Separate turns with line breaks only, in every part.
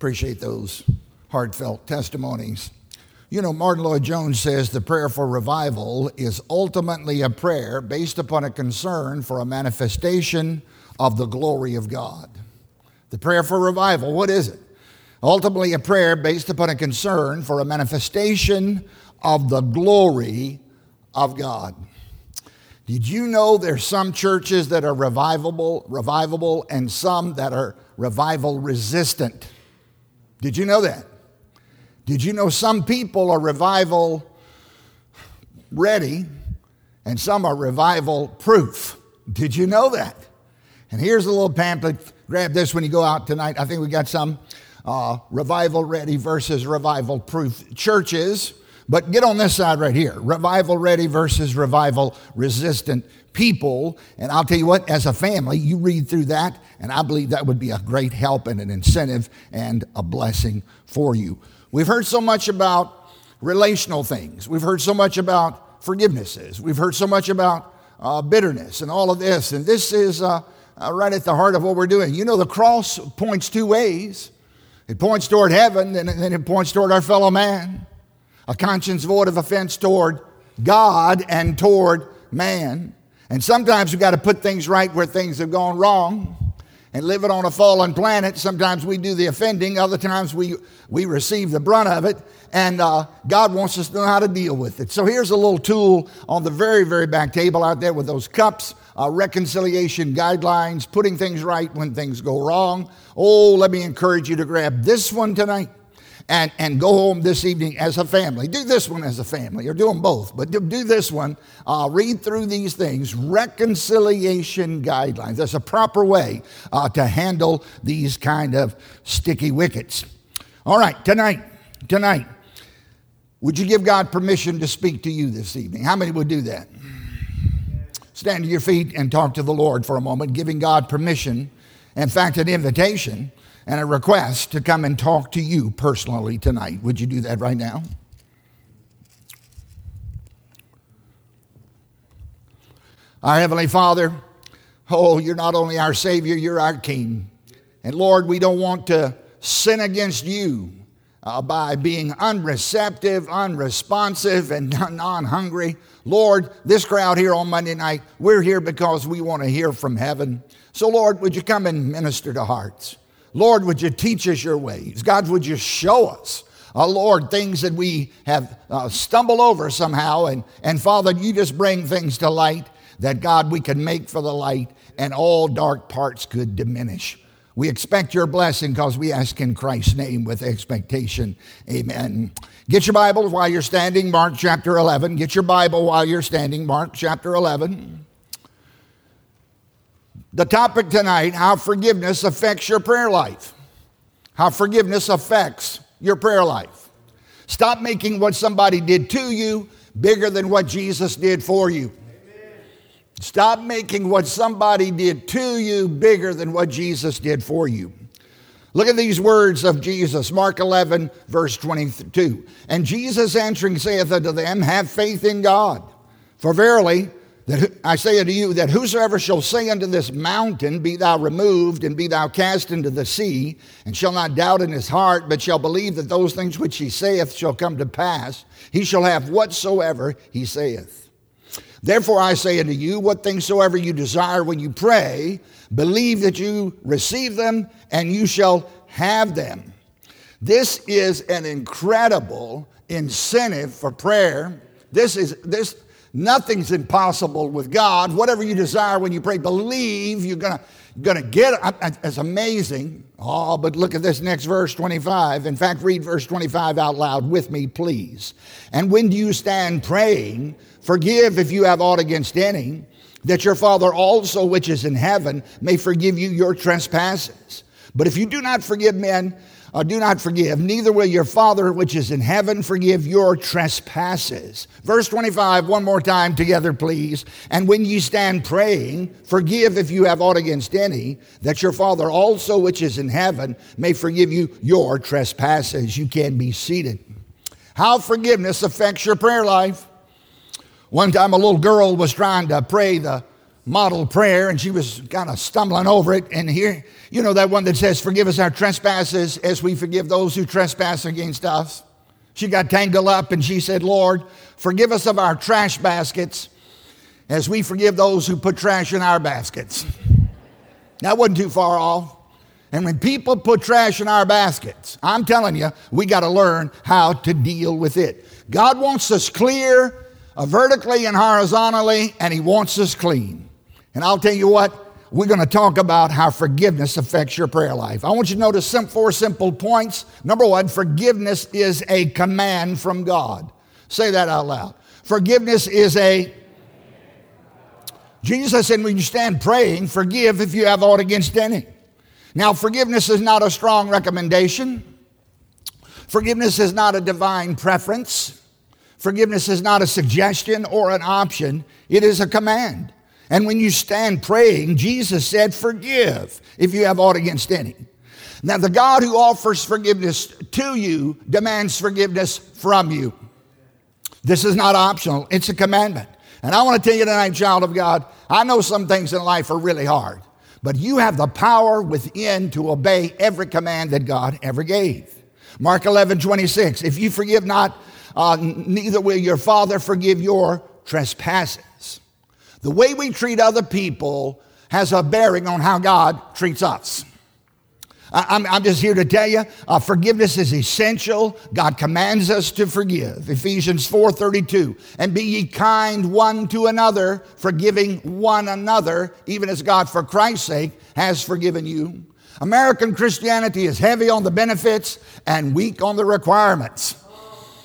Appreciate those heartfelt testimonies. You know, Martyn Lloyd-Jones says the prayer for revival is ultimately a prayer based upon a concern for a manifestation of the glory of God. The prayer for revival, what is it? Ultimately, a prayer based upon a concern for a manifestation of the glory of God. Did you know there's some churches that are revivable, revivable and some that are revival resistant? Did you know that? Did you know some people are revival ready and some are revival proof? Did you know that? And here's a little pamphlet. Grab this when you go out tonight. I think we got some uh, revival ready versus revival proof churches. But get on this side right here revival ready versus revival resistant people. And I'll tell you what, as a family, you read through that, and I believe that would be a great help and an incentive and a blessing for you. We've heard so much about relational things. We've heard so much about forgivenesses. We've heard so much about uh, bitterness and all of this. And this is uh, uh, right at the heart of what we're doing. You know, the cross points two ways it points toward heaven, and then it points toward our fellow man. A conscience void of offense toward God and toward man. And sometimes we've got to put things right where things have gone wrong and living on a fallen planet, sometimes we do the offending, other times we, we receive the brunt of it, and uh, God wants us to know how to deal with it. So here's a little tool on the very, very back table out there with those cups, uh, reconciliation guidelines, putting things right when things go wrong. Oh, let me encourage you to grab this one tonight and, and go home this evening as a family. Do this one as a family, or do them both, but do, do this one. Uh, read through these things reconciliation guidelines. That's a proper way uh, to handle these kind of sticky wickets. All right, tonight, tonight, would you give God permission to speak to you this evening? How many would do that? Stand to your feet and talk to the Lord for a moment, giving God permission, in fact, an invitation and a request to come and talk to you personally tonight. Would you do that right now? Our Heavenly Father, oh, you're not only our Savior, you're our King. And Lord, we don't want to sin against you uh, by being unreceptive, unresponsive, and non hungry. Lord, this crowd here on Monday night, we're here because we want to hear from heaven. So, Lord, would you come and minister to hearts? Lord, would you teach us your ways? God, would you show us, uh, Lord, things that we have uh, stumbled over somehow? And, and Father, you just bring things to light that, God, we can make for the light and all dark parts could diminish. We expect your blessing because we ask in Christ's name with expectation. Amen. Get your Bible while you're standing, Mark chapter 11. Get your Bible while you're standing, Mark chapter 11. The topic tonight how forgiveness affects your prayer life. How forgiveness affects your prayer life. Stop making what somebody did to you bigger than what Jesus did for you. Stop making what somebody did to you bigger than what Jesus did for you. Look at these words of Jesus, Mark 11, verse 22. And Jesus answering saith unto them, Have faith in God. For verily, that I say unto you that whosoever shall say unto this mountain, Be thou removed, and be thou cast into the sea, and shall not doubt in his heart, but shall believe that those things which he saith shall come to pass, he shall have whatsoever he saith. Therefore I say unto you, what things soever you desire when you pray, believe that you receive them, and you shall have them. This is an incredible incentive for prayer. This is this Nothing's impossible with God. Whatever you desire when you pray, believe you're going to get it. It's amazing. Oh, but look at this next verse 25. In fact, read verse 25 out loud with me, please. And when do you stand praying, forgive if you have aught against any, that your Father also, which is in heaven, may forgive you your trespasses. But if you do not forgive men, uh, do not forgive, neither will your Father which is in heaven forgive your trespasses. Verse 25, one more time together, please. And when ye stand praying, forgive if you have aught against any, that your Father also which is in heaven may forgive you your trespasses. You can be seated. How forgiveness affects your prayer life. One time, a little girl was trying to pray the model prayer and she was kind of stumbling over it. And here, you know, that one that says, Forgive us our trespasses as we forgive those who trespass against us. She got tangled up and she said, Lord, forgive us of our trash baskets as we forgive those who put trash in our baskets. That wasn't too far off. And when people put trash in our baskets, I'm telling you, we got to learn how to deal with it. God wants us clear, uh, vertically and horizontally, and He wants us clean. And I'll tell you what, we're going to talk about how forgiveness affects your prayer life. I want you to notice some four simple points. Number one, forgiveness is a command from God. Say that out loud. Forgiveness is a Jesus said, when you stand praying, forgive if you have aught against any. Now, forgiveness is not a strong recommendation. Forgiveness is not a divine preference. Forgiveness is not a suggestion or an option. It is a command. And when you stand praying, Jesus said, Forgive if you have aught against any. Now, the God who offers forgiveness to you demands forgiveness from you. This is not optional, it's a commandment. And I want to tell you tonight, child of God, I know some things in life are really hard, but you have the power within to obey every command that God ever gave. Mark 11, 26. If you forgive not, uh, neither will your Father forgive your trespasses. The way we treat other people has a bearing on how God treats us. I'm, I'm just here to tell you, uh, forgiveness is essential. God commands us to forgive. Ephesians 4:32. And be ye kind one to another, forgiving one another, even as God, for Christ's sake, has forgiven you. American Christianity is heavy on the benefits and weak on the requirements.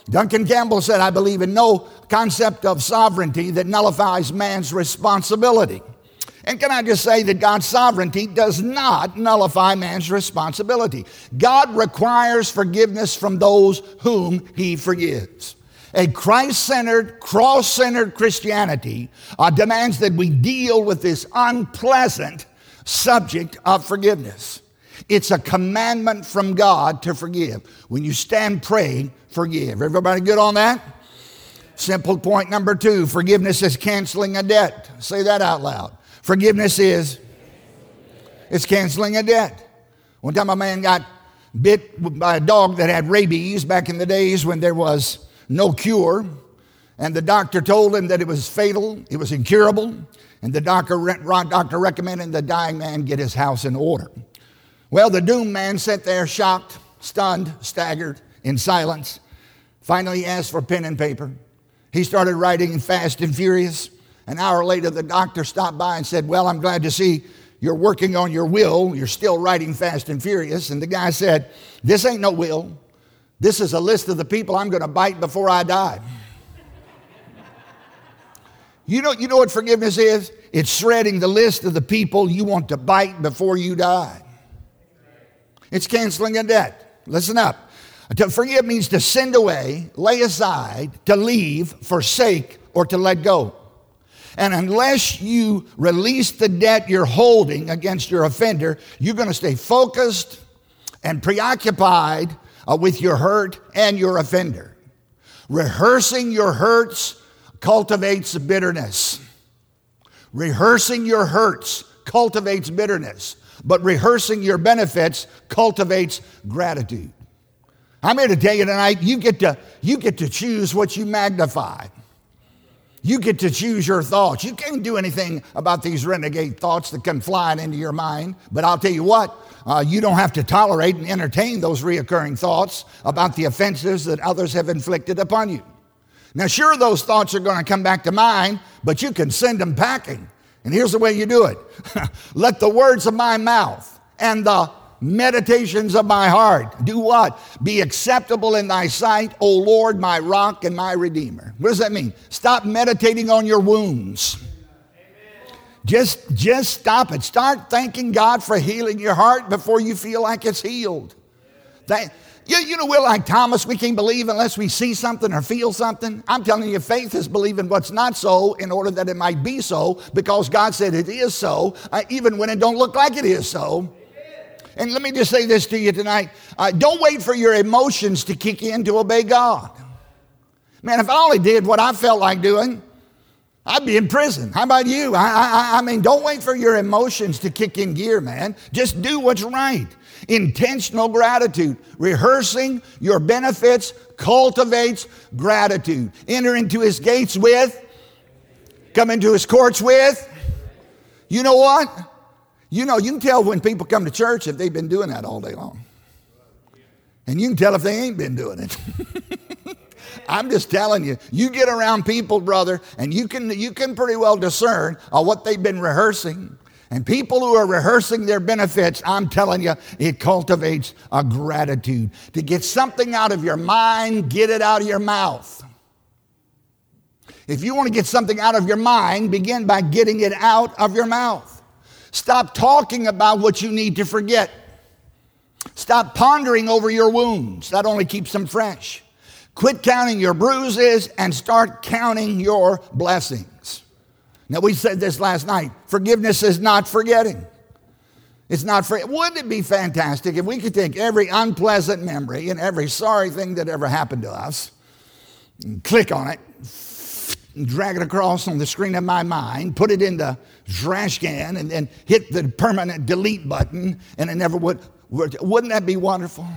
Duncan Campbell said, I believe in no concept of sovereignty that nullifies man's responsibility. And can I just say that God's sovereignty does not nullify man's responsibility? God requires forgiveness from those whom he forgives. A Christ centered, cross centered Christianity uh, demands that we deal with this unpleasant subject of forgiveness. It's a commandment from God to forgive. When you stand praying, forgive. Everybody good on that? Simple point number two forgiveness is canceling a debt. Say that out loud. Forgiveness is it's canceling a debt. One time a man got bit by a dog that had rabies back in the days when there was no cure. And the doctor told him that it was fatal, it was incurable. And the doctor, doctor recommended the dying man get his house in order. Well, the doomed man sat there shocked, stunned, staggered, in silence. Finally, he asked for pen and paper. He started writing fast and furious. An hour later, the doctor stopped by and said, Well, I'm glad to see you're working on your will. You're still writing fast and furious. And the guy said, This ain't no will. This is a list of the people I'm going to bite before I die. You know, you know what forgiveness is? It's shredding the list of the people you want to bite before you die. It's canceling a debt. Listen up. To forgive means to send away, lay aside, to leave, forsake, or to let go. And unless you release the debt you're holding against your offender, you're going to stay focused and preoccupied uh, with your hurt and your offender. Rehearsing your hurts cultivates bitterness. Rehearsing your hurts cultivates bitterness, but rehearsing your benefits cultivates gratitude. I'm here to tell you tonight, you get to, you get to choose what you magnify. You get to choose your thoughts. You can't do anything about these renegade thoughts that come flying into your mind. But I'll tell you what, uh, you don't have to tolerate and entertain those reoccurring thoughts about the offenses that others have inflicted upon you. Now, sure, those thoughts are going to come back to mind, but you can send them packing. And here's the way you do it let the words of my mouth and the meditations of my heart. Do what? Be acceptable in thy sight, O Lord, my rock and my redeemer. What does that mean? Stop meditating on your wounds. Just, just stop it. Start thanking God for healing your heart before you feel like it's healed. Thank, you, you know, we're like Thomas. We can't believe unless we see something or feel something. I'm telling you, faith is believing what's not so in order that it might be so because God said it is so, uh, even when it don't look like it is so. And let me just say this to you tonight uh, don't wait for your emotions to kick in to obey God. Man, if I only did what I felt like doing, I'd be in prison. How about you? I, I, I mean, don't wait for your emotions to kick in gear, man. Just do what's right. Intentional gratitude. Rehearsing your benefits cultivates gratitude. Enter into his gates with, come into his courts with. You know what? You know, you can tell when people come to church if they've been doing that all day long. And you can tell if they ain't been doing it. I'm just telling you, you get around people, brother, and you can, you can pretty well discern uh, what they've been rehearsing. And people who are rehearsing their benefits, I'm telling you, it cultivates a gratitude. To get something out of your mind, get it out of your mouth. If you want to get something out of your mind, begin by getting it out of your mouth. Stop talking about what you need to forget. Stop pondering over your wounds. That only keeps them fresh. Quit counting your bruises and start counting your blessings. Now, we said this last night forgiveness is not forgetting. It's not for, wouldn't it be fantastic if we could take every unpleasant memory and every sorry thing that ever happened to us and click on it, and drag it across on the screen of my mind, put it in the trash can, and then hit the permanent delete button, and it never would. Wouldn't that be wonderful?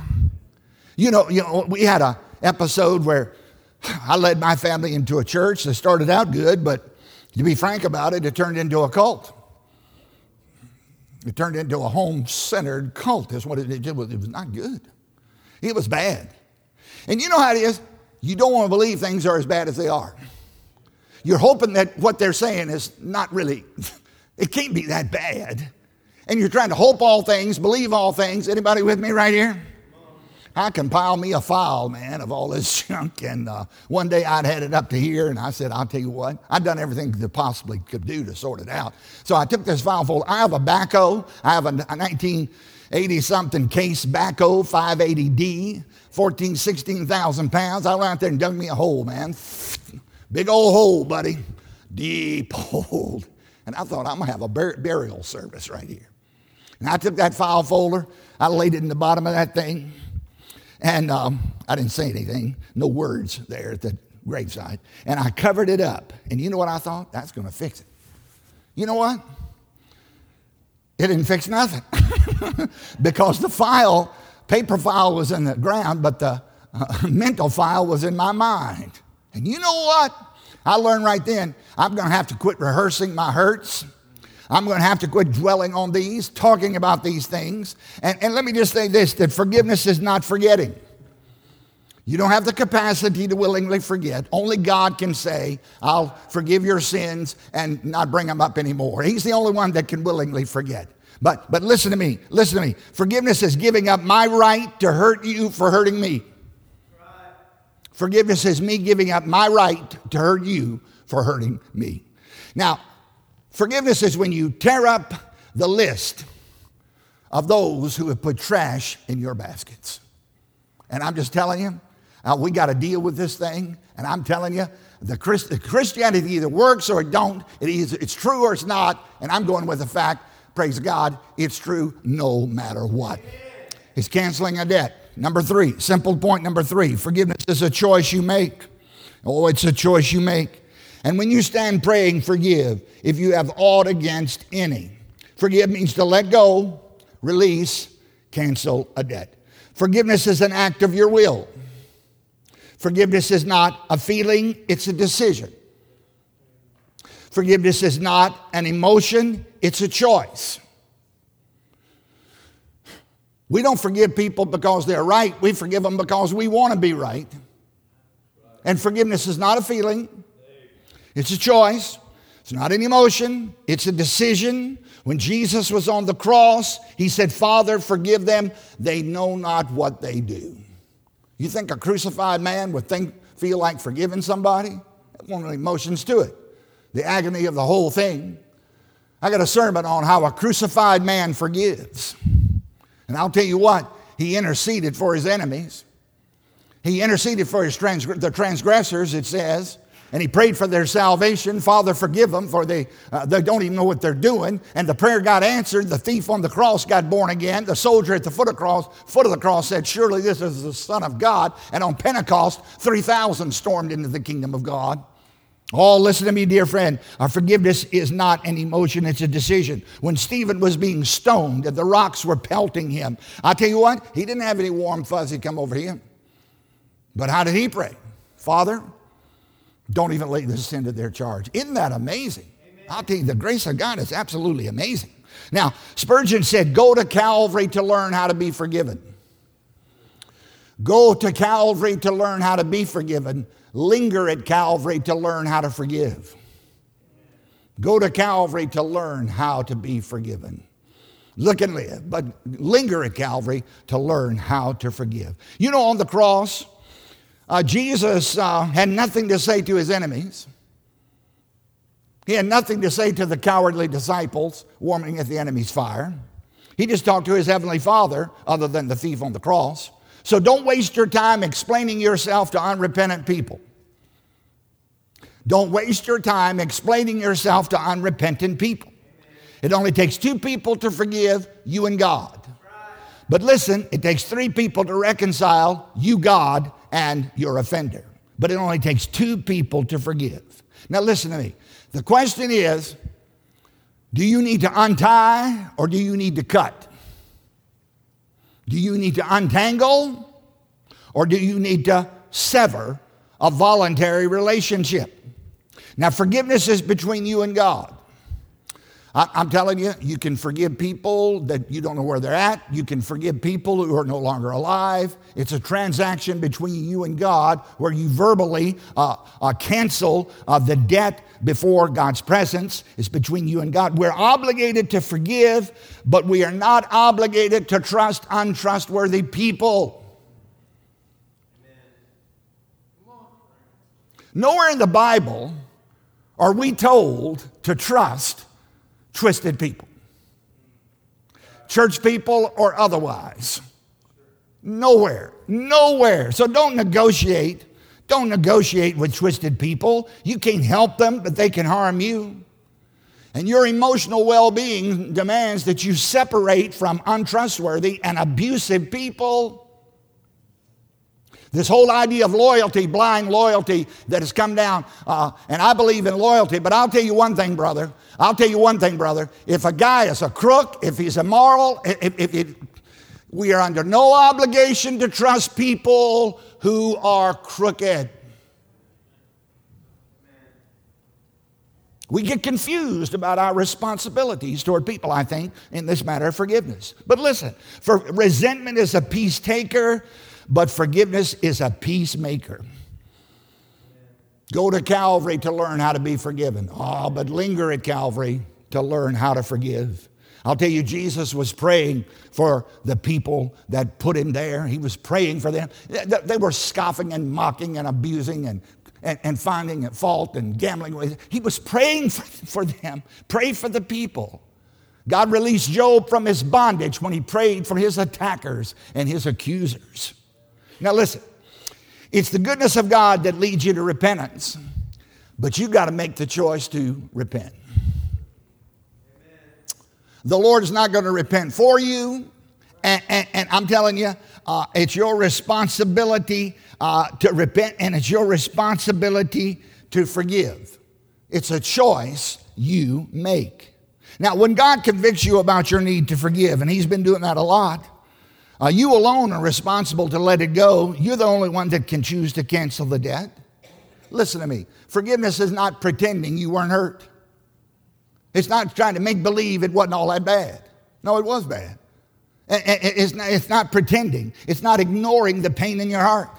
You know, you know, we had a episode where I led my family into a church that started out good, but to be frank about it, it turned into a cult. It turned into a home centered cult, is what it did. It was, it was not good. It was bad. And you know how it is? You don't want to believe things are as bad as they are. You're hoping that what they're saying is not really, it can't be that bad. And you're trying to hope all things, believe all things. Anybody with me right here? I compiled me a file, man, of all this junk. And uh, one day I'd had it up to here, and I said, I'll tell you what, I've done everything that possibly could do to sort it out. So I took this file folder. I have a backhoe. I have a 1980 something case backhoe, 580D, 14, 16,000 pounds. I went out there and dug me a hole, man. Big old hole, buddy. Deep hole. And I thought, I'm going to have a bur- burial service right here. And I took that file folder, I laid it in the bottom of that thing. And um, I didn't say anything, no words there at the graveside. And I covered it up. And you know what I thought? That's going to fix it. You know what? It didn't fix nothing because the file, paper file was in the ground, but the uh, mental file was in my mind. And you know what? I learned right then I'm going to have to quit rehearsing my hurts. I'm going to have to quit dwelling on these, talking about these things. And, and let me just say this that forgiveness is not forgetting. You don't have the capacity to willingly forget. Only God can say, I'll forgive your sins and not bring them up anymore. He's the only one that can willingly forget. But, but listen to me, listen to me. Forgiveness is giving up my right to hurt you for hurting me. Forgiveness is me giving up my right to hurt you for hurting me. Now, Forgiveness is when you tear up the list of those who have put trash in your baskets. And I'm just telling you, uh, we got to deal with this thing. And I'm telling you, the, Christ, the Christianity either works or it don't. It is, it's true or it's not. And I'm going with the fact, praise God, it's true no matter what. It's canceling a debt. Number three, simple point number three forgiveness is a choice you make. Oh, it's a choice you make. And when you stand praying, forgive if you have aught against any. Forgive means to let go, release, cancel a debt. Forgiveness is an act of your will. Forgiveness is not a feeling, it's a decision. Forgiveness is not an emotion, it's a choice. We don't forgive people because they're right, we forgive them because we want to be right. And forgiveness is not a feeling, it's a choice. It's not an emotion, it's a decision. When Jesus was on the cross, he said, Father, forgive them. They know not what they do. You think a crucified man would think, feel like forgiving somebody? One of the emotions to it. The agony of the whole thing. I got a sermon on how a crucified man forgives. And I'll tell you what, he interceded for his enemies. He interceded for his trans- the transgressors, it says and he prayed for their salvation. Father, forgive them, for they, uh, they don't even know what they're doing. And the prayer got answered. The thief on the cross got born again. The soldier at the foot of, cross, foot of the cross said, Surely this is the Son of God. And on Pentecost, 3,000 stormed into the kingdom of God. Oh, listen to me, dear friend. Our forgiveness is not an emotion, it's a decision. When Stephen was being stoned and the rocks were pelting him, I tell you what, he didn't have any warm fuzzy come over him. But how did he pray? Father, don't even lay this sin to their charge. Isn't that amazing? Amen. I'll tell you, the grace of God is absolutely amazing. Now, Spurgeon said, Go to Calvary to learn how to be forgiven. Go to Calvary to learn how to be forgiven. Linger at Calvary to learn how to forgive. Go to Calvary to learn how to be forgiven. Look and live, but linger at Calvary to learn how to forgive. You know, on the cross, uh, Jesus uh, had nothing to say to his enemies. He had nothing to say to the cowardly disciples warming at the enemy's fire. He just talked to his heavenly Father, other than the thief on the cross. So don't waste your time explaining yourself to unrepentant people. Don't waste your time explaining yourself to unrepentant people. It only takes two people to forgive, you and God. But listen, it takes three people to reconcile you, God, and your offender. But it only takes two people to forgive. Now, listen to me. The question is do you need to untie or do you need to cut? Do you need to untangle or do you need to sever a voluntary relationship? Now, forgiveness is between you and God. I'm telling you, you can forgive people that you don't know where they're at. You can forgive people who are no longer alive. It's a transaction between you and God where you verbally uh, uh, cancel uh, the debt before God's presence. It's between you and God. We're obligated to forgive, but we are not obligated to trust untrustworthy people. Nowhere in the Bible are we told to trust twisted people, church people or otherwise. Nowhere, nowhere. So don't negotiate. Don't negotiate with twisted people. You can't help them, but they can harm you. And your emotional well being demands that you separate from untrustworthy and abusive people. This whole idea of loyalty, blind loyalty that has come down, uh, and I believe in loyalty, but I'll tell you one thing, brother. I'll tell you one thing, brother. If a guy is a crook, if he's immoral, if, if, if we are under no obligation to trust people who are crooked. We get confused about our responsibilities toward people, I think, in this matter of forgiveness. But listen, for resentment is a peace taker, but forgiveness is a peacemaker. Go to Calvary to learn how to be forgiven. Oh, but linger at Calvary to learn how to forgive. I'll tell you, Jesus was praying for the people that put him there. He was praying for them. They were scoffing and mocking and abusing and, and, and finding fault and gambling with. He was praying for them. Pray for the people. God released Job from his bondage when he prayed for his attackers and his accusers. Now, listen, it's the goodness of God that leads you to repentance, but you've got to make the choice to repent. The Lord is not going to repent for you. And, and, and I'm telling you, uh, it's your responsibility uh, to repent and it's your responsibility to forgive. It's a choice you make. Now, when God convicts you about your need to forgive, and He's been doing that a lot, uh, you alone are responsible to let it go. You're the only one that can choose to cancel the debt. Listen to me. Forgiveness is not pretending you weren't hurt. It's not trying to make believe it wasn't all that bad. No, it was bad. It's not, it's not pretending, it's not ignoring the pain in your heart.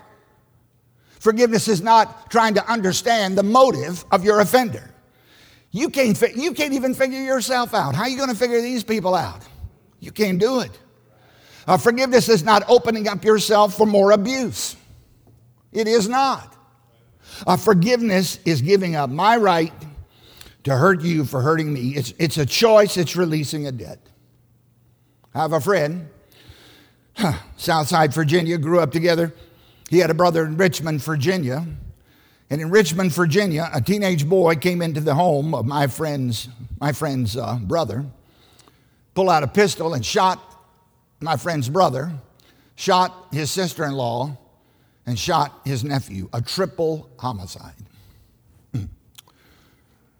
Forgiveness is not trying to understand the motive of your offender. You can't, you can't even figure yourself out. How are you going to figure these people out? You can't do it. Uh, forgiveness is not opening up yourself for more abuse. It is not. Uh, forgiveness is giving up my right to hurt you for hurting me. It's, it's a choice, it's releasing a debt. I have a friend, huh, Southside Virginia, grew up together. He had a brother in Richmond, Virginia. And in Richmond, Virginia, a teenage boy came into the home of my friend's, my friend's uh, brother, pulled out a pistol and shot my friend's brother, shot his sister in law, and shot his nephew, a triple homicide.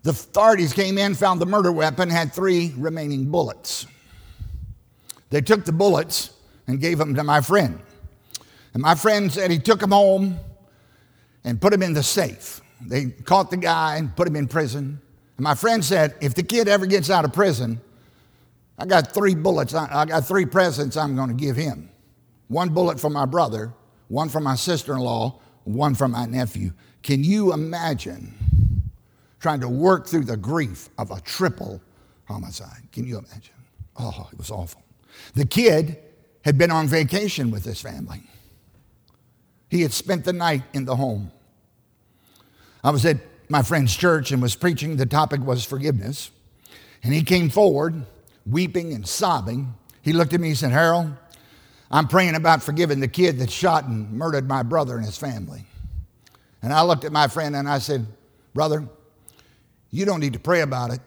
The authorities came in, found the murder weapon, had three remaining bullets. They took the bullets and gave them to my friend. And my friend said he took them home and put them in the safe. They caught the guy and put him in prison. And my friend said, if the kid ever gets out of prison, I got three bullets. I got three presents I'm going to give him one bullet for my brother, one for my sister in law, one for my nephew. Can you imagine trying to work through the grief of a triple homicide? Can you imagine? Oh, it was awful. The kid had been on vacation with his family. He had spent the night in the home. I was at my friend's church and was preaching. The topic was forgiveness. And he came forward, weeping and sobbing. He looked at me and said, Harold, I'm praying about forgiving the kid that shot and murdered my brother and his family. And I looked at my friend and I said, Brother, you don't need to pray about it.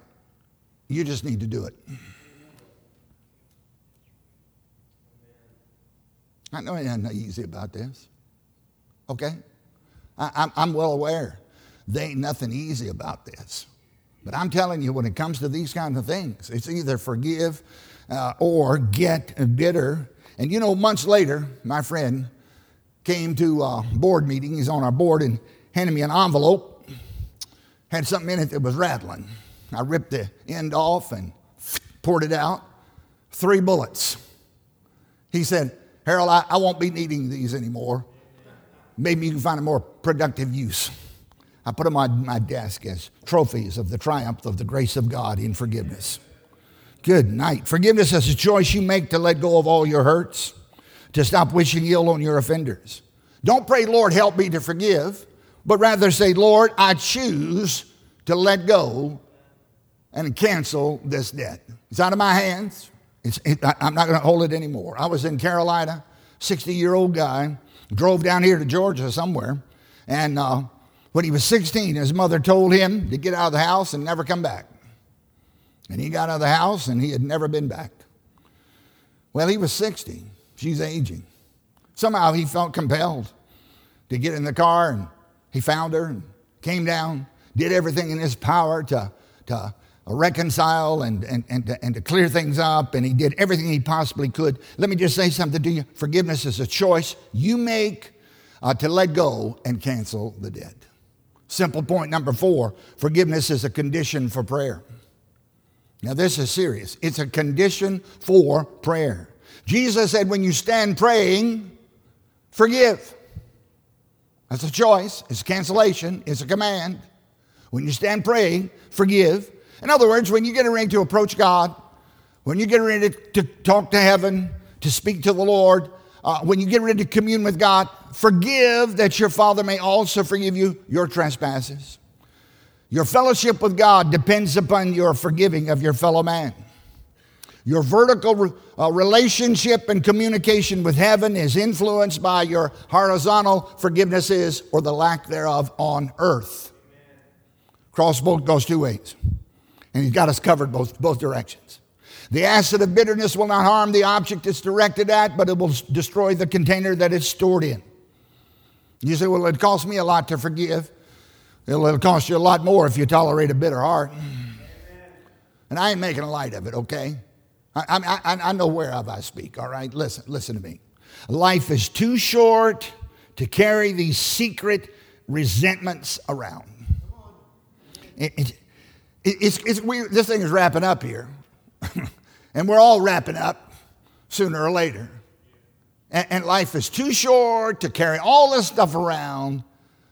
You just need to do it. I know I'm not easy about this. Okay? I, am well aware. There ain't nothing easy about this. But I'm telling you, when it comes to these kinds of things, it's either forgive uh, or get bitter. And you know, months later, my friend came to a board meeting. He's on our board and handed me an envelope. Had something in it that was rattling. I ripped the end off and poured it out. Three bullets. He said, Harold, I, I won't be needing these anymore. Maybe you can find a more productive use. I put them on my desk as trophies of the triumph of the grace of God in forgiveness. Good night. Forgiveness is a choice you make to let go of all your hurts, to stop wishing ill on your offenders. Don't pray, Lord, help me to forgive, but rather say, Lord, I choose to let go and cancel this debt. It's out of my hands. It, I'm not going to hold it anymore. I was in Carolina, 60 year old guy, drove down here to Georgia somewhere, and uh, when he was 16, his mother told him to get out of the house and never come back. And he got out of the house and he had never been back. Well, he was 60. She's aging. Somehow he felt compelled to get in the car and he found her and came down, did everything in his power to, to reconcile and, and, and, to, and to clear things up, and he did everything he possibly could. Let me just say something to you forgiveness is a choice you make uh, to let go and cancel the debt. Simple point number four forgiveness is a condition for prayer. Now, this is serious. It's a condition for prayer. Jesus said, when you stand praying, forgive. That's a choice, it's a cancellation, it's a command. When you stand praying, forgive. In other words, when you get ready to approach God, when you get ready to talk to heaven, to speak to the Lord, uh, when you get ready to commune with God, forgive that your Father may also forgive you your trespasses. Your fellowship with God depends upon your forgiving of your fellow man. Your vertical uh, relationship and communication with heaven is influenced by your horizontal forgivenesses or the lack thereof on earth. Crossboat goes two ways. And he's got us covered both, both directions. The acid of bitterness will not harm the object it's directed at, but it will destroy the container that it's stored in. You say, well, it costs me a lot to forgive. It'll, it'll cost you a lot more if you tolerate a bitter heart. And I ain't making a light of it, okay? I, I, I know whereof I speak, all right? Listen, listen to me. Life is too short to carry these secret resentments around. It, it, it's, it's, we, this thing is wrapping up here. and we're all wrapping up sooner or later. And, and life is too short to carry all this stuff around.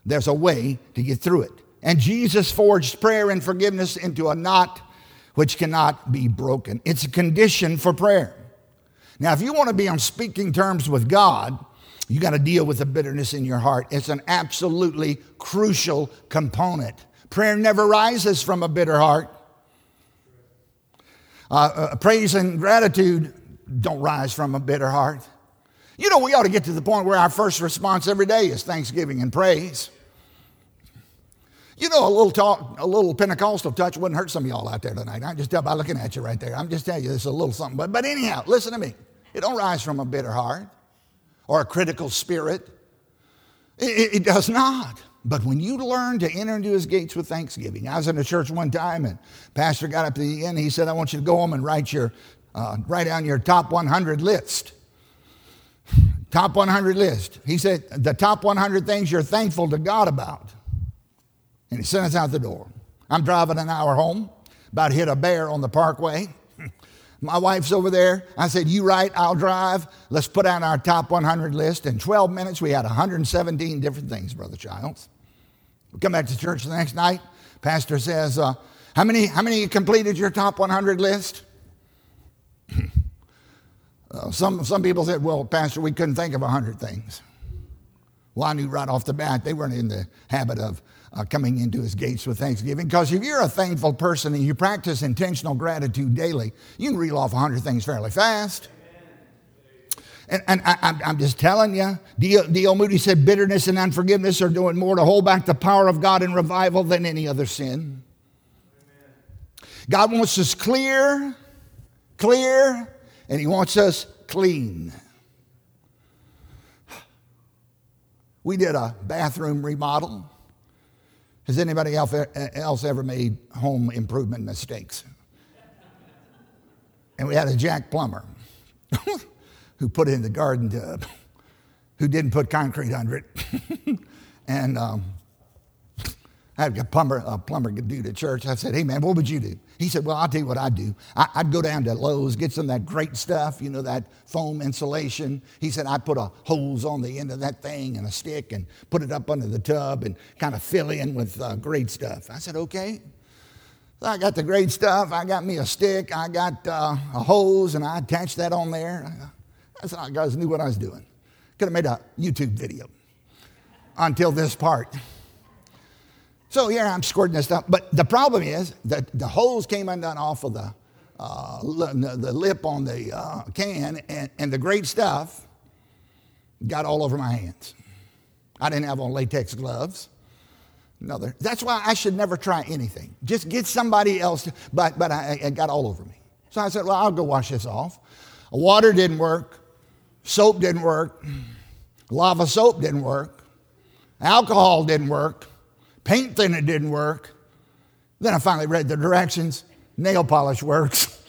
There's a way to get through it. And Jesus forged prayer and forgiveness into a knot which cannot be broken. It's a condition for prayer. Now, if you want to be on speaking terms with God, you got to deal with the bitterness in your heart. It's an absolutely crucial component. Prayer never rises from a bitter heart. Uh, uh, praise and gratitude don't rise from a bitter heart. You know, we ought to get to the point where our first response every day is thanksgiving and praise. You know, a little talk, a little Pentecostal touch wouldn't hurt some of y'all out there tonight. I just tell by looking at you right there. I'm just telling you this is a little something. But, but anyhow, listen to me. It don't rise from a bitter heart or a critical spirit. It, it, does not. But when you learn to enter into his gates with thanksgiving, I was in a church one time and pastor got up to the end. He said, I want you to go home and write, your, uh, write down your top 100 list. Top 100 list. He said, the top 100 things you're thankful to God about. And he sent us out the door. I'm driving an hour home, about to hit a bear on the parkway. My wife's over there. I said, You write, I'll drive. Let's put out our top 100 list. In 12 minutes, we had 117 different things, Brother Childs. We come back to church the next night. Pastor says, uh, how, many, how many completed your top 100 list? uh, some, some people said, Well, Pastor, we couldn't think of 100 things. Well, I knew right off the bat they weren't in the habit of uh, coming into his gates with thanksgiving. Because if you're a thankful person and you practice intentional gratitude daily, you can reel off 100 things fairly fast. And, and I, am just telling you, D.L. Moody said bitterness and unforgiveness are doing more to hold back the power of God in revival than any other sin. God wants us clear, clear, and He wants us clean. We did a bathroom remodel. Has anybody else ever made home improvement mistakes? And we had a jack plumber who put in the garden tub, who didn't put concrete under it. and um, I had a plumber, a plumber dude at church. I said, Hey, man, what would you do? He said, Well, I'll tell you what I'd do. I, would go down to Lowe's, get some of that great stuff, you know, that foam insulation. He said, I'd put a hose on the end of that thing and a stick and put it up under the tub and kind of fill in with uh, great stuff. I said, Okay. So I got the great stuff. I got me a stick. I got uh, a hose and I attached that on there. That's how I guys knew what I was doing. Could have made a YouTube video until this part. So here I'm squirting this stuff. But the problem is that the hose came undone off of the, uh, the lip on the uh, can, and, and the great stuff got all over my hands. I didn't have on latex gloves. Another. That's why I should never try anything. Just get somebody else, to, but, but I, it got all over me. So I said, well, I'll go wash this off. Water didn't work. Soap didn't work. Lava soap didn't work. Alcohol didn't work. Paint thinner didn't work. Then I finally read the directions. Nail polish works.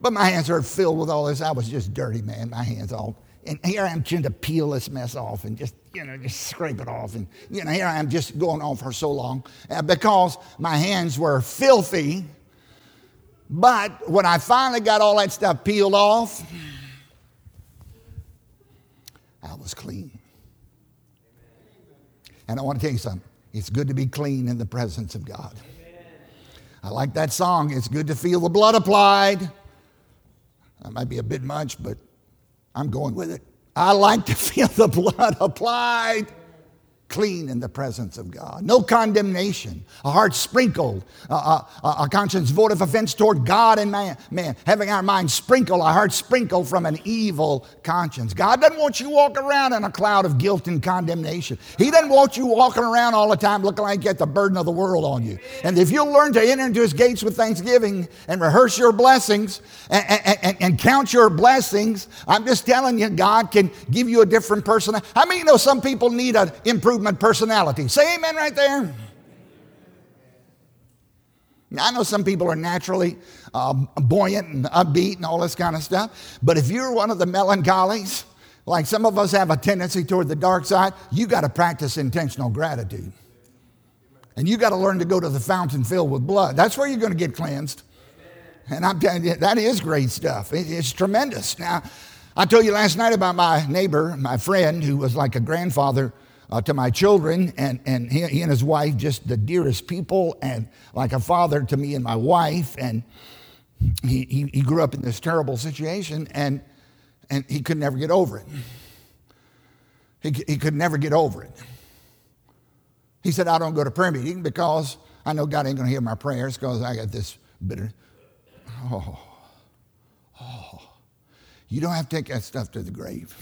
but my hands are filled with all this. I was just dirty, man. My hands all. And here I am trying to peel this mess off and just, you know, just scrape it off. And, you know, here I am just going on for so long uh, because my hands were filthy. But when I finally got all that stuff peeled off, I was clean. And I want to tell you something it's good to be clean in the presence of God. I like that song. It's good to feel the blood applied. That might be a bit much, but I'm going with it. I like to feel the blood applied clean in the presence of God. No condemnation, a heart sprinkled, a, a, a, conscience void of offense toward God and man, man, having our mind sprinkled, our heart sprinkled from an evil conscience. God doesn't want you walking around in a cloud of guilt and condemnation. He doesn't want you walking around all the time looking like you got the burden of the world on you. And if you'll learn to enter into his gates with thanksgiving and rehearse your blessings and, and, and, and count your blessings, I'm just telling you, God can give you a different person. I mean, you know some people need an improvement? Improvement personality. Say amen right there. Now, I know some people are naturally uh, buoyant and upbeat and all this kind of stuff, but if you're one of the melancholies, like some of us have a tendency toward the dark side, you got to practice intentional gratitude. And you got to learn to go to the fountain filled with blood. That's where you're going to get cleansed. And I'm telling you, that is great stuff. it's tremendous. Now, I told you last night about my neighbor, my friend, who was like a grandfather uh, to my children, and, and he, he, and his wife, just the dearest people, and like a father to me and my wife. And he, he, he grew up in this terrible situation, and, and he could never get over it. He, he could never get over it. He said, I don't go to prayer meeting because I know God ain't going to hear my prayers because I got this bitter. Oh, oh. You don't have to take that stuff to the grave.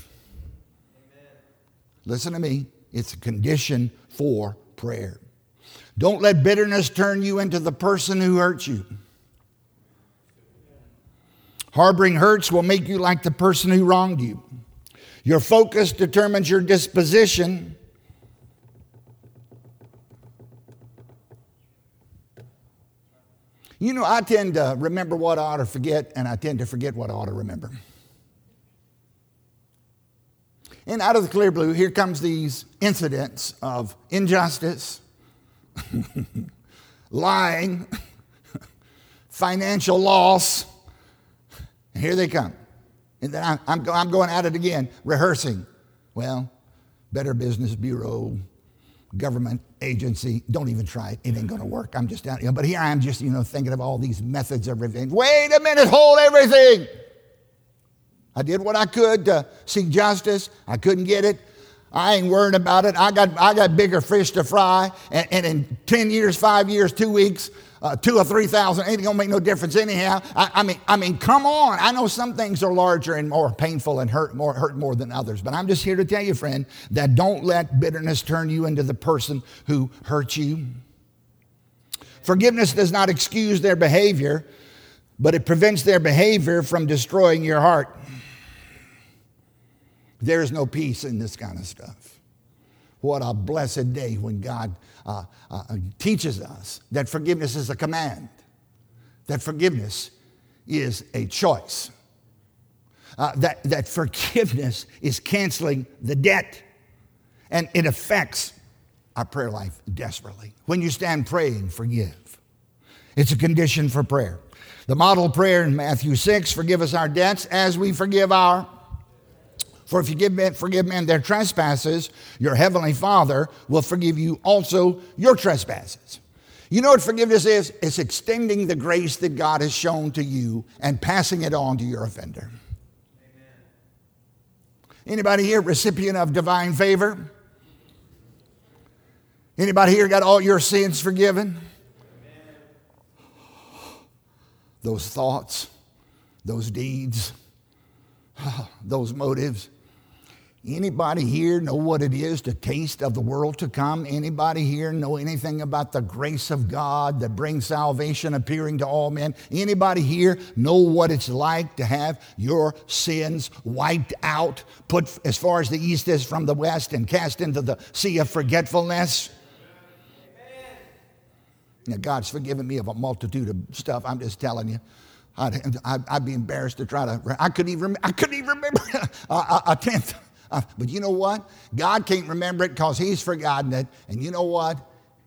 Amen. Listen to me. It's a condition for prayer. Don't let bitterness turn you into the person who hurts you. Harboring hurts will make you like the person who wronged you. Your focus determines your disposition. You know, I tend to remember what I ought to forget, and I tend to forget what I ought to remember. And out of the clear blue, here comes these incidents of injustice, lying, financial loss. And here they come. And then I'm, I'm, going at it again, rehearsing. Well, Better Business Bureau, government agency, don't even try it. It ain't going to work. I'm just down here. But here I am just, you know, thinking of all these methods of revenge. Wait a minute, hold everything. I did what I could to seek justice. I couldn't get it. I ain't worrying about it. I got, I got bigger fish to fry. And, and in 10 years, five years, two weeks, uh, two or 3,000, ain't gonna make no difference anyhow. I, I, mean, I mean, come on. I know some things are larger and more painful and hurt more, hurt more than others. But I'm just here to tell you, friend, that don't let bitterness turn you into the person who hurt you. Forgiveness does not excuse their behavior, but it prevents their behavior from destroying your heart. There's no peace in this kind of stuff. What a blessed day when God uh, uh, teaches us that forgiveness is a command, that forgiveness is a choice, uh, that, that forgiveness is canceling the debt, and it affects our prayer life desperately. When you stand praying, forgive. It's a condition for prayer. The model prayer in Matthew 6 forgive us our debts as we forgive our for if you give men, forgive men their trespasses, your heavenly Father will forgive you also your trespasses. You know what forgiveness is? It's extending the grace that God has shown to you and passing it on to your offender. Amen. Anybody here recipient of divine favor? Anybody here got all your sins forgiven? Amen. Those thoughts, those deeds, those motives, Anybody here know what it is to taste of the world to come? Anybody here know anything about the grace of God that brings salvation appearing to all men? Anybody here know what it's like to have your sins wiped out, put as far as the east is from the west, and cast into the sea of forgetfulness? Now, God's forgiven me of a multitude of stuff. I'm just telling you. I'd, I'd, I'd be embarrassed to try to. I couldn't even. I couldn't even remember a, a, a tenth but you know what? God can't remember it because He's forgotten it. And you know what?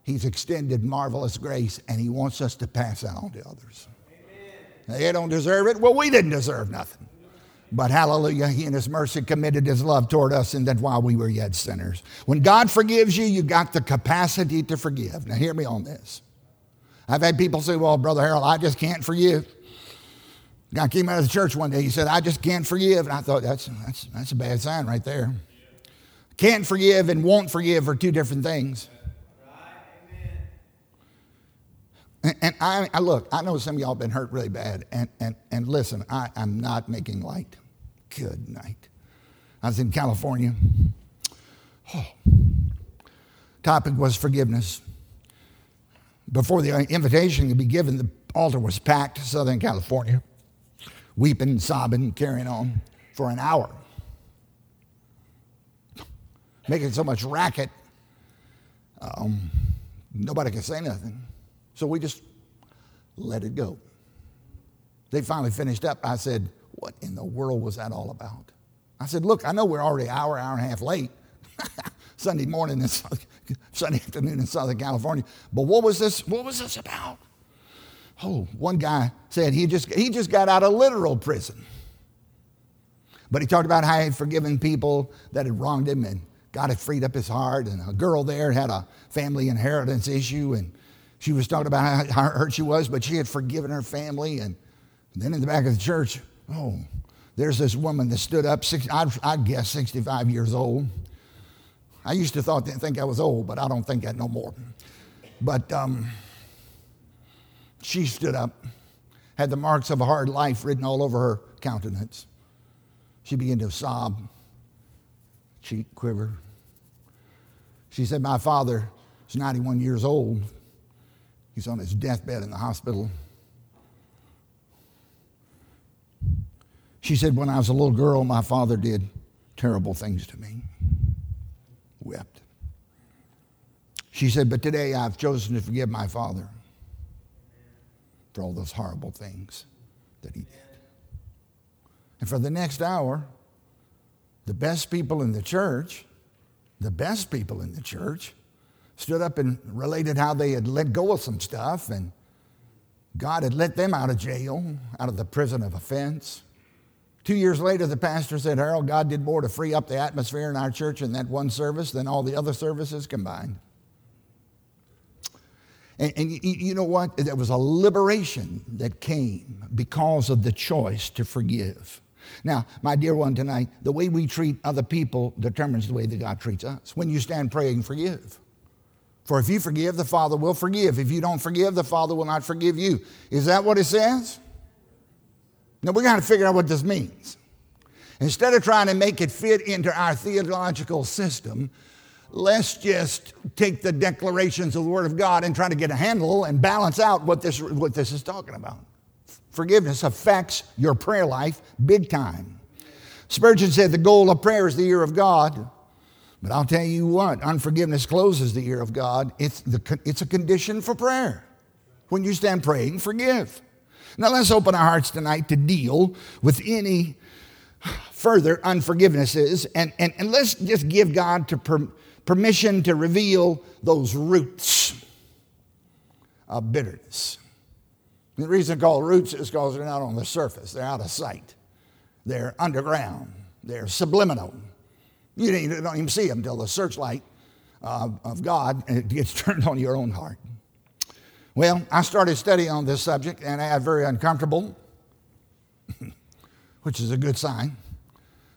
He's extended marvelous grace and He wants us to pass that on to others. Amen. They don't deserve it. Well, we didn't deserve nothing. But hallelujah, He in His mercy committed His love toward us, and that while we were yet sinners. When God forgives you, you got the capacity to forgive. Now, hear me on this. I've had people say, Well, Brother Harold, I just can't forgive. Guy came out of the church one day. He said, I just can't forgive. And I thought, that's, that's, that's a bad sign right there. Can't forgive and won't forgive are two different things. And, I, I, look, I know some of y'all have been hurt really bad. And, and, and listen, I, I'm not making light. Good night. I was in California. Oh. Topic was forgiveness. Before the invitation could be given, the altar was packed, Southern California weeping, sobbing, carrying on for an hour, making so much racket. Um, nobody could say nothing. So we just let it go. They finally finished up. I said, What in the world was that all about? I said, Look, I know we're already an hour, hour and a half late. Sunday morning and Sunday afternoon in Southern California. But what was this? What was this about? Oh, one guy said he just, he just got out of literal prison. But he talked about how he had forgiven people that had wronged him and God had freed up his heart. And a girl there had a family inheritance issue and she was talking about how hurt she was, but she had forgiven her family. And then in the back of the church, oh, there's this woman that stood up, six, I, I guess 65 years old. I used to thought, think I was old, but I don't think that no more. But um, she stood up, had the marks of a hard life written all over her countenance. She began to sob, cheek quiver. She said, My father is 91 years old. He's on his deathbed in the hospital. She said, When I was a little girl, my father did terrible things to me. Wept. She said, But today I've chosen to forgive my father for all those horrible things that he did. And for the next hour, the best people in the church, the best people in the church, stood up and related how they had let go of some stuff and God had let them out of jail, out of the prison of offense. Two years later, the pastor said, Harold, God did more to free up the atmosphere in our church in that one service than all the other services combined. And, and you, you know what? There was a liberation that came because of the choice to forgive. Now, my dear one, tonight, the way we treat other people determines the way that God treats us. When you stand praying, forgive. For if you forgive, the Father will forgive. If you don't forgive, the Father will not forgive you. Is that what it says? Now, we got to figure out what this means. Instead of trying to make it fit into our theological system, let's just take the declarations of the Word of God and try to get a handle and balance out what this, what this is talking about. Forgiveness affects your prayer life big time. Spurgeon said the goal of prayer is the ear of God. But I'll tell you what, unforgiveness closes the ear of God. It's, the, it's a condition for prayer. When you stand praying, forgive. Now let's open our hearts tonight to deal with any further unforgivenesses and, and, and let's just give God to permission to reveal those roots of bitterness. the reason called roots is because they're not on the surface, they're out of sight, they're underground, they're subliminal. You don't even see them until the searchlight of God gets turned on your own heart. Well, I started studying on this subject and I got very uncomfortable, which is a good sign.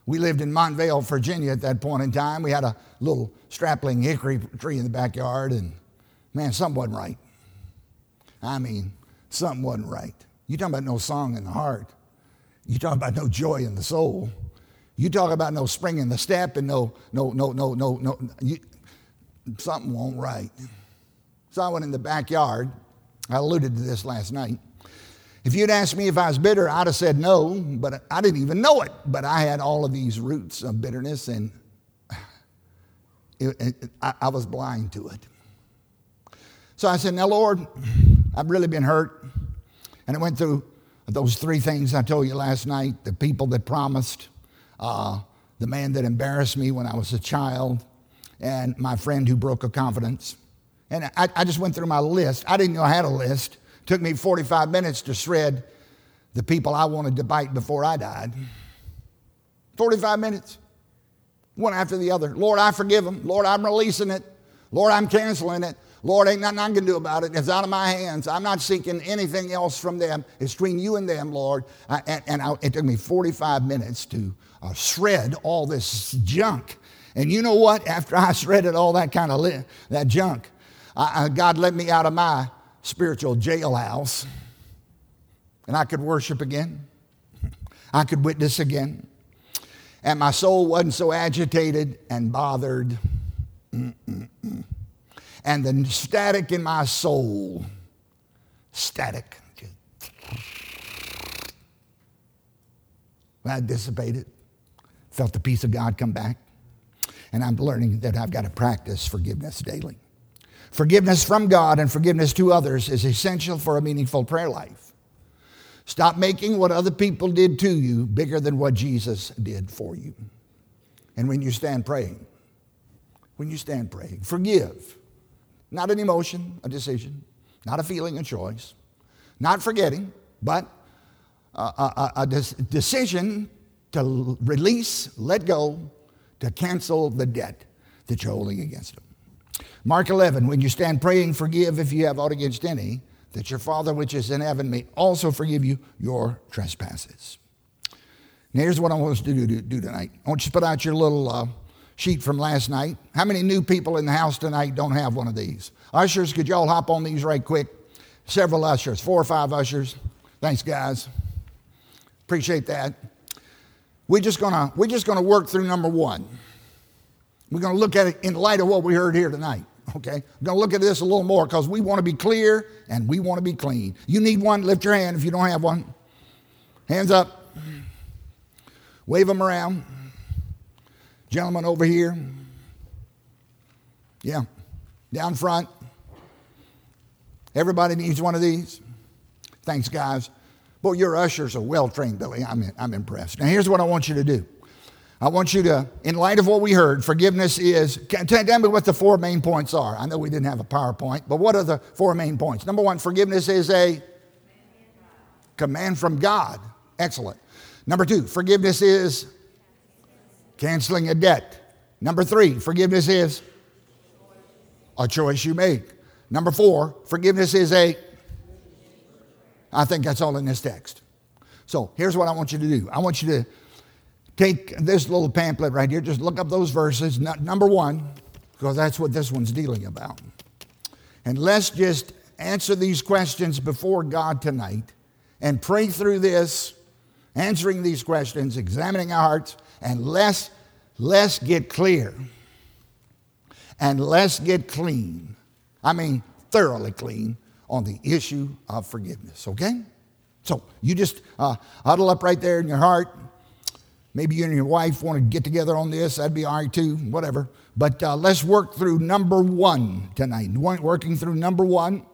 We lived in Montvale, Virginia at that point in time. We had a little strapling hickory tree in the backyard, and man, something wasn't right. I mean, something wasn't right. You talking about no song in the heart. You talking about no joy in the soul. You talk about no spring in the step and no, no, no, no, no, no. You, something won't right. So I went in the backyard. I alluded to this last night. If you'd asked me if I was bitter, I'd have said no, but I didn't even know it. But I had all of these roots of bitterness, and it, it, I, I was blind to it. So I said, Now, Lord, I've really been hurt. And I went through those three things I told you last night the people that promised, uh, the man that embarrassed me when I was a child, and my friend who broke a confidence. And I, I just went through my list. I didn't know I had a list. Took me 45 minutes to shred the people I wanted to bite before I died. 45 minutes, one after the other. Lord, I forgive them. Lord, I'm releasing it. Lord, I'm canceling it. Lord, ain't nothing I can do about it. It's out of my hands. I'm not seeking anything else from them. It's between you and them, Lord. I, and, and I, it took me 45 minutes to uh, shred all this junk. And you know what? After I shredded all that kind of li- that junk, I, I, God let me out of my spiritual jailhouse, and I could worship again. I could witness again, and my soul wasn't so agitated and bothered. Mm-mm-mm and the static in my soul, static, I dissipated. Felt the peace of God come back. And I'm learning that I've got to practice forgiveness daily. Forgiveness from God and forgiveness to others is essential for a meaningful prayer life. Stop making what other people did to you bigger than what Jesus did for you. And when you stand praying, when you stand praying, forgive not an emotion, a decision. Not a feeling, a choice. Not forgetting, but a, a, a decision to release, let go, to cancel the debt that you're holding against them. Mark 11, when you stand praying, forgive if you have aught against any, that your Father which is in heaven may also forgive you your trespasses. Now, here's what I want us to do, do, tonight. I want you to put out your little uh, sheet from last night. How many new people in the house tonight don't have one of these? Ushers, could y'all hop on these right quick? Several ushers, four or five ushers. Thanks, guys. Appreciate that. We're just gonna we're just gonna work through number one. We're gonna look at it in light of what we heard here tonight. Okay, we're gonna look at this a little more because we want to be clear and we want to be clean. You need one. Lift your hand if you don't have one. Hands up. Wave them around. Gentlemen over here. Yeah, down front. Everybody needs one of these. Thanks, guys. Boy, your ushers are well trained, Billy. I'm, I'm impressed. Now, here's what I want you to do. I want you to, in light of what we heard, forgiveness is, tell me what the four main points are. I know we didn't have a PowerPoint, but what are the four main points? Number one, forgiveness is a command from God. Excellent. Number two, forgiveness is canceling a debt. Number three, forgiveness is a choice you make. Number four, forgiveness is a I think that's all in this text. So here's what I want you to do I want you to take this little pamphlet right here, just look up those verses. Number one, because that's what this one's dealing about. And let's just answer these questions before God tonight and pray through this, answering these questions, examining our hearts, and let's, let's get clear. And let's get clean. I mean, thoroughly clean on the issue of forgiveness, okay? So you just uh, huddle up right there in your heart. Maybe you and your wife want to get together on this. That'd be all right too, whatever. But uh, let's work through number one tonight. Working through number one